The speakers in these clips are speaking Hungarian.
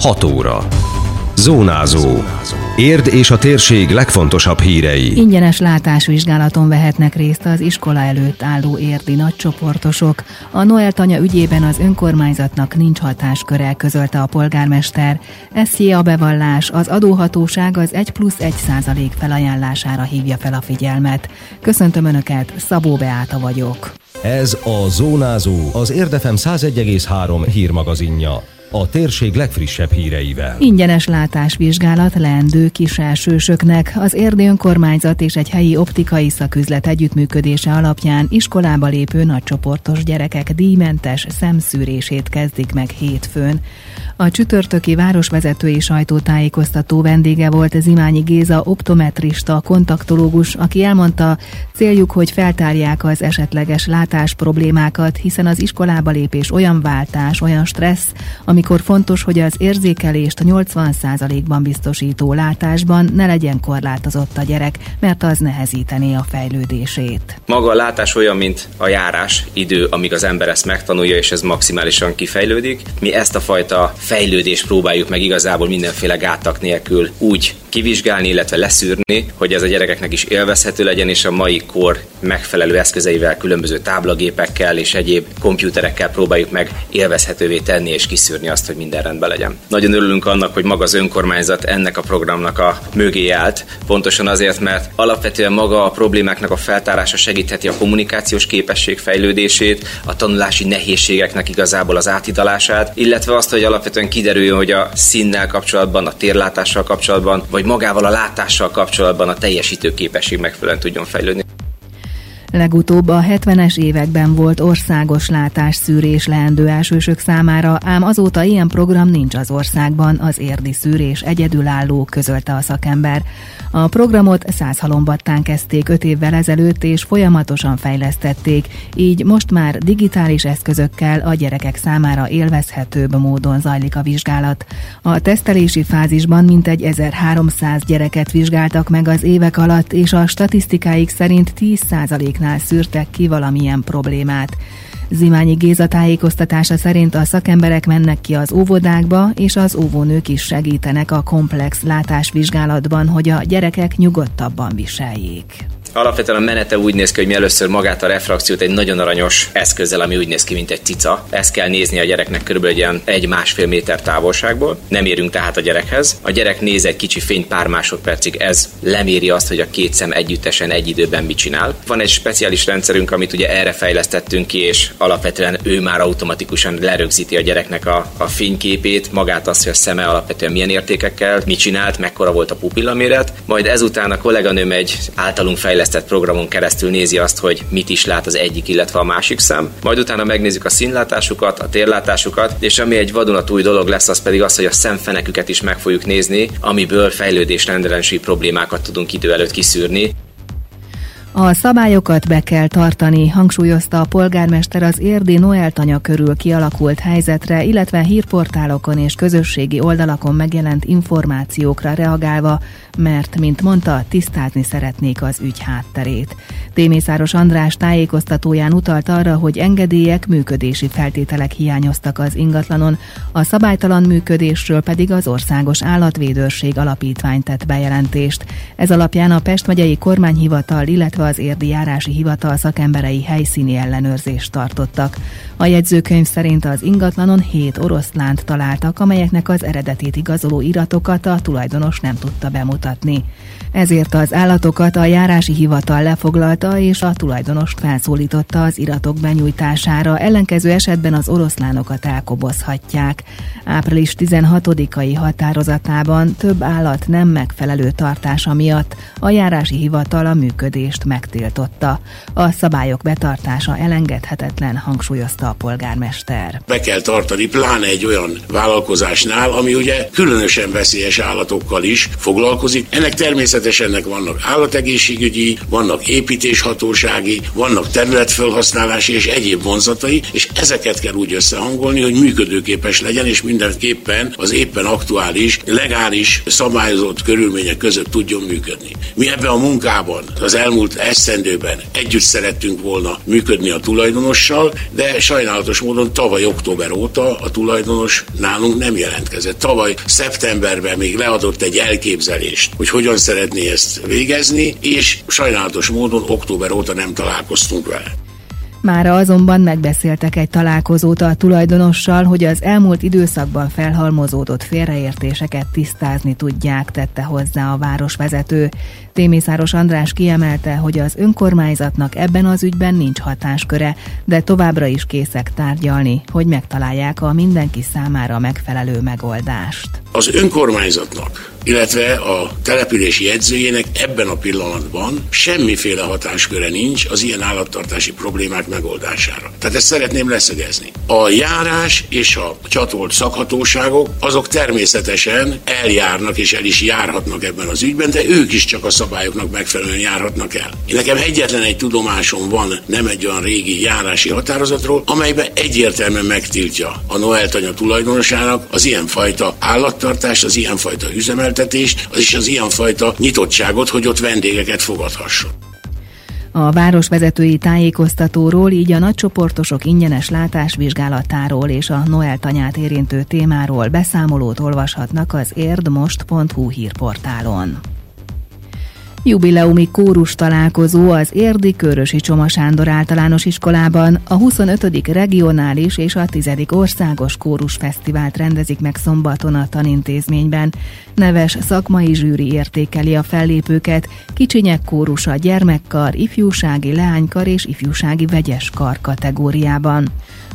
6 óra. Zónázó. Érd és a térség legfontosabb hírei. Ingyenes látásvizsgálaton vehetnek részt az iskola előtt álló érdi nagycsoportosok. A Noel tanya ügyében az önkormányzatnak nincs hatásköre, közölte a polgármester. Eszé a bevallás, az adóhatóság az 1 plusz 1 százalék felajánlására hívja fel a figyelmet. Köszöntöm Önöket, Szabó Beáta vagyok. Ez a Zónázó, az Érdefem 101,3 hírmagazinja a térség legfrissebb híreivel. Ingyenes látásvizsgálat leendő kiselsősöknek az érdi önkormányzat és egy helyi optikai szaküzlet együttműködése alapján iskolába lépő nagycsoportos gyerekek díjmentes szemszűrését kezdik meg hétfőn. A csütörtöki városvezetői sajtótájékoztató vendége volt Zimányi Géza optometrista, kontaktológus, aki elmondta, céljuk, hogy feltárják az esetleges látás problémákat, hiszen az iskolába lépés olyan váltás, olyan stressz, amikor fontos, hogy az érzékelést 80%-ban biztosító látásban ne legyen korlátozott a gyerek, mert az nehezítené a fejlődését. Maga a látás olyan, mint a járás idő, amíg az ember ezt megtanulja, és ez maximálisan kifejlődik. Mi ezt a fajta fejlődést próbáljuk meg igazából mindenféle gátak nélkül úgy kivizsgálni, illetve leszűrni, hogy ez a gyerekeknek is élvezhető legyen, és a mai kor megfelelő eszközeivel, különböző táblagépekkel és egyéb komputerekkel próbáljuk meg élvezhetővé tenni és kiszűrni azt, hogy minden rendben legyen. Nagyon örülünk annak, hogy maga az önkormányzat ennek a programnak a mögé állt, pontosan azért, mert alapvetően maga a problémáknak a feltárása segítheti a kommunikációs képesség fejlődését, a tanulási nehézségeknek igazából az átidalását, illetve azt, hogy alapvetően kiderüljön, hogy a színnel kapcsolatban, a térlátással kapcsolatban, vagy magával a látással kapcsolatban a teljesítő képesség megfelelően tudjon fejlődni. Legutóbb a 70-es években volt országos látásszűrés leendő elsősök számára, ám azóta ilyen program nincs az országban, az érdi szűrés egyedülálló, közölte a szakember. A programot száz halombattán kezdték öt évvel ezelőtt, és folyamatosan fejlesztették, így most már digitális eszközökkel a gyerekek számára élvezhetőbb módon zajlik a vizsgálat. A tesztelési fázisban mintegy 1300 gyereket vizsgáltak meg az évek alatt, és a statisztikáik szerint 10%-nál szűrtek ki valamilyen problémát. Zimányi Géza tájékoztatása szerint a szakemberek mennek ki az óvodákba, és az óvónők is segítenek a komplex látásvizsgálatban, hogy a gyerekek nyugodtabban viseljék. Alapvetően a menete úgy néz ki, hogy mi először magát a refrakciót egy nagyon aranyos eszközzel, ami úgy néz ki, mint egy cica. Ezt kell nézni a gyereknek körülbelül egy ilyen egy-másfél méter távolságból. Nem érünk tehát a gyerekhez. A gyerek néz egy kicsi fényt pár másodpercig, ez leméri azt, hogy a két szem együttesen egy időben mit csinál. Van egy speciális rendszerünk, amit ugye erre fejlesztettünk ki, és alapvetően ő már automatikusan lerögzíti a gyereknek a, a fényképét, magát azt, hogy a szeme alapvetően milyen értékekkel, mit csinált, mekkora volt a pupillaméret. Majd ezután a kolléganőm egy általunk fejlesztett fejlesztett programon keresztül nézi azt, hogy mit is lát az egyik, illetve a másik szem. Majd utána megnézzük a színlátásukat, a térlátásukat, és ami egy vadonatúj dolog lesz, az pedig az, hogy a szemfeneküket is meg fogjuk nézni, amiből fejlődés rendelenségi problémákat tudunk idő előtt kiszűrni. A szabályokat be kell tartani, hangsúlyozta a polgármester az érdi Noel tanya körül kialakult helyzetre, illetve hírportálokon és közösségi oldalakon megjelent információkra reagálva, mert, mint mondta, tisztázni szeretnék az ügy hátterét. Témészáros András tájékoztatóján utalt arra, hogy engedélyek, működési feltételek hiányoztak az ingatlanon, a szabálytalan működésről pedig az Országos Állatvédőrség Alapítvány tett bejelentést. Ez alapján a Pest megyei kormányhivatal, illetve az érdi járási hivatal szakemberei helyszíni ellenőrzést tartottak. A jegyzőkönyv szerint az ingatlanon hét oroszlánt találtak, amelyeknek az eredetét igazoló iratokat a tulajdonos nem tudta bemutatni. Ezért az állatokat a járási hivatal lefoglalta és a tulajdonost felszólította az iratok benyújtására, ellenkező esetben az oroszlánokat elkobozhatják. Április 16-ai határozatában több állat nem megfelelő tartása miatt a járási hivatal a működést megtiltotta. A szabályok betartása elengedhetetlen, hangsúlyozta a polgármester. Be kell tartani, pláne egy olyan vállalkozásnál, ami ugye különösen veszélyes állatokkal is foglalkozik. Ennek természetesen ennek vannak állategészségügyi, vannak építéshatósági, vannak területfelhasználási és egyéb vonzatai, és ezeket kell úgy összehangolni, hogy működőképes legyen, és mindenképpen az éppen aktuális, legális, szabályozott körülmények között tudjon működni. Mi ebben a munkában az elmúlt eszendőben együtt szerettünk volna működni a tulajdonossal, de sajnálatos módon tavaly október óta a tulajdonos nálunk nem jelentkezett. Tavaly szeptemberben még leadott egy elképzelést, hogy hogyan szeretné ezt végezni, és sajnálatos módon október óta nem találkoztunk vele. Mára azonban megbeszéltek egy találkozót a tulajdonossal, hogy az elmúlt időszakban felhalmozódott félreértéseket tisztázni tudják, tette hozzá a városvezető. Témészáros András kiemelte, hogy az önkormányzatnak ebben az ügyben nincs hatásköre, de továbbra is készek tárgyalni, hogy megtalálják a mindenki számára megfelelő megoldást. Az önkormányzatnak illetve a települési jegyzőjének ebben a pillanatban semmiféle hatásköre nincs az ilyen állattartási problémák megoldására. Tehát ezt szeretném leszögezni. A járás és a csatolt szakhatóságok azok természetesen eljárnak és el is járhatnak ebben az ügyben, de ők is csak a szabályoknak megfelelően járhatnak el. Én nekem egyetlen egy tudomásom van nem egy olyan régi járási határozatról, amelyben egyértelműen megtiltja a Noel tanya tulajdonosának az ilyenfajta állattartást, az ilyenfajta üzemeltetést, az is az ilyenfajta nyitottságot, hogy ott vendégeket fogadhasson. A városvezetői tájékoztatóról, így a nagycsoportosok ingyenes látásvizsgálatáról és a Noel tanyát érintő témáról beszámolót olvashatnak az érdmost.hu hírportálon. Jubileumi kórus találkozó az Érdi Körösi Csoma Sándor általános iskolában a 25. regionális és a 10. országos kórus fesztivált rendezik meg szombaton a tanintézményben. Neves szakmai zsűri értékeli a fellépőket, kicsinyek kórusa gyermekkar, ifjúsági leánykar és ifjúsági vegyes kar kategóriában.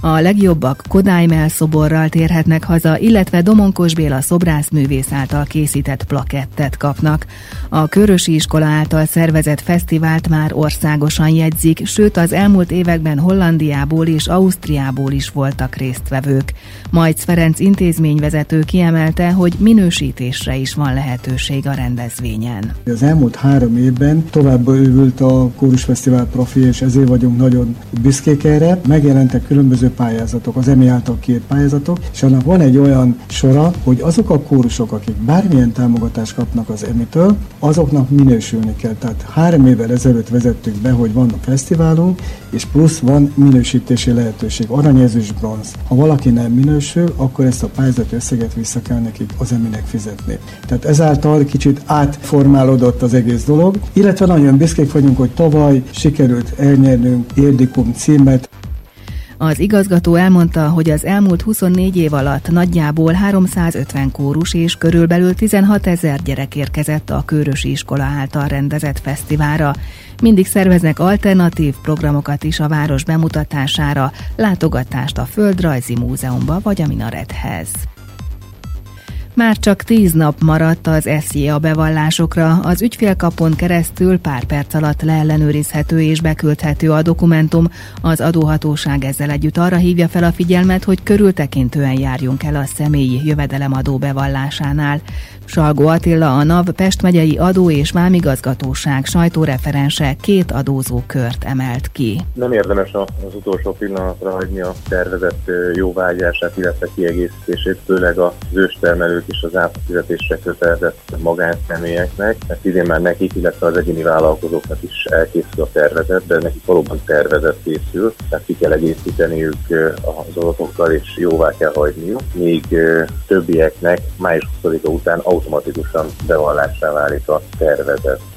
A legjobbak Kodály szoborral térhetnek haza, illetve Domonkos Béla szobrászművész által készített plakettet kapnak. A Körösi iskola által szervezett fesztivált már országosan jegyzik, sőt az elmúlt években Hollandiából és Ausztriából is voltak résztvevők. Majc Ferenc intézményvezető kiemelte, hogy minősítésre is van lehetőség a rendezvényen. Az elmúlt három évben tovább övült a Kórusfesztivál profi, és ezért vagyunk nagyon büszkék erre. Megjelentek különböző pályázatok, az EMI által két pályázatok, és annak van egy olyan sora, hogy azok a kórusok, akik bármilyen támogatást kapnak az EMI-től, azoknak minősülni kell. Tehát három évvel ezelőtt vezettük be, hogy van a fesztiválunk, és plusz van minősítési lehetőség, aranyezős bronz. Ha valaki nem minősül, akkor ezt a pályázati összeget vissza kell nekik az eminek fizetni. Tehát ezáltal kicsit átformálódott az egész dolog, illetve nagyon büszkék vagyunk, hogy tavaly sikerült elnyernünk Érdikum címet. Az igazgató elmondta, hogy az elmúlt 24 év alatt nagyjából 350 kórus és körülbelül 16 ezer gyerek érkezett a Körösi Iskola által rendezett fesztiválra. Mindig szerveznek alternatív programokat is a város bemutatására, látogatást a Földrajzi Múzeumba vagy a Minarethez. Már csak tíz nap maradt az SZIA bevallásokra, az ügyfélkapon keresztül pár perc alatt leellenőrizhető és beküldhető a dokumentum. Az adóhatóság ezzel együtt arra hívja fel a figyelmet, hogy körültekintően járjunk el a személyi jövedelemadó bevallásánál. Salgó Attila, a NAV Pest megyei adó és vámigazgatóság sajtóreferense két adózó kört emelt ki. Nem érdemes az utolsó pillanatra hagyni a tervezett jóvágyását, illetve kiegészítését, főleg az őstermelők és az átfizetésre kötelezett magánszemélyeknek, mert idén már nekik, illetve az egyéni vállalkozóknak is elkészül a tervezet, de nekik valóban tervezet készül, tehát ki kell egészíteniük az adatokkal és jóvá kell hagyniuk, míg többieknek május 20 után automatikusan bevallássá válik a tervezet.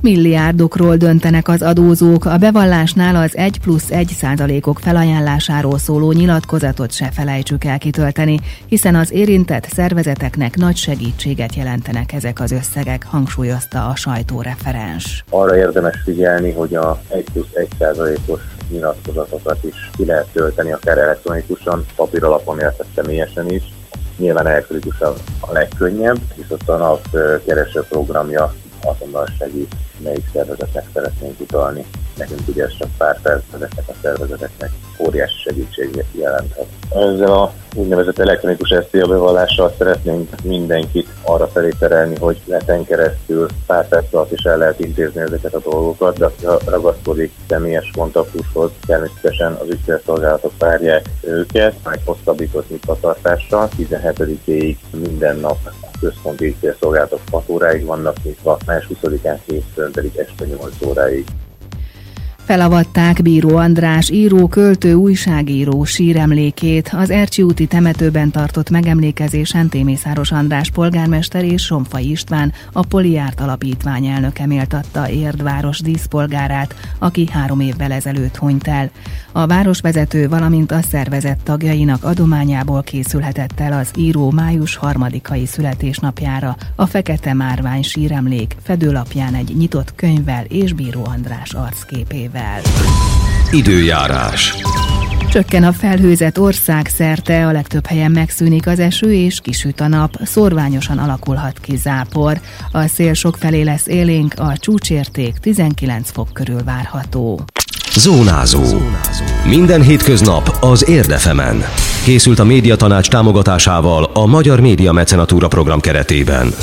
Milliárdokról döntenek az adózók, a bevallásnál az 1 plusz 1 százalékok felajánlásáról szóló nyilatkozatot se felejtsük el kitölteni, hiszen az érintett szervezeteknek nagy segítséget jelentenek ezek az összegek, hangsúlyozta a sajtóreferens. Arra érdemes figyelni, hogy a 1 plusz 1 százalékos nyilatkozatokat is ki lehet tölteni, akár elektronikusan, papír alapon, illetve személyesen is, nyilván elektronikusan a legkönnyebb, viszont a NAV kereső programja azonnal segít, melyik szervezetnek szeretnénk utalni. Nekünk ugye ez csak pár perc, ezeknek a szervezeteknek óriási segítséget jelenthet. Ezzel a úgynevezett elektronikus SZIA bevallással szeretnénk mindenkit arra felé terelni, hogy leten keresztül pár perc alatt is el lehet intézni ezeket a dolgokat, de aki ragaszkodik személyes kontaktushoz, természetesen az ügyfélszolgálatok várják őket, egy hosszabbított nyitvatartással, 17-ig minden nap központi szolgálatok 6 óráig vannak nyitva, május 20-án hétfőn pedig este 8 óráig. Felavatták Bíró András író, költő, újságíró síremlékét. Az Ercsi úti temetőben tartott megemlékezésen Témészáros András polgármester és Somfai István, a Poliárt Alapítvány elnöke méltatta Érdváros díszpolgárát, aki három évvel ezelőtt hunyt el. A városvezető, valamint a szervezet tagjainak adományából készülhetett el az író május harmadikai születésnapjára a Fekete Márvány síremlék fedőlapján egy nyitott könyvvel és Bíró András arcképével idővel. Időjárás. Csökken a felhőzet ország szerte, a legtöbb helyen megszűnik az eső és kisüt a nap, szorványosan alakulhat ki zápor. A szél sok felé lesz élénk, a csúcsérték 19 fok körül várható. Zónázó. Minden hétköznap az Érdefemen. Készült a médiatanács támogatásával a Magyar Média Mecenatúra program keretében.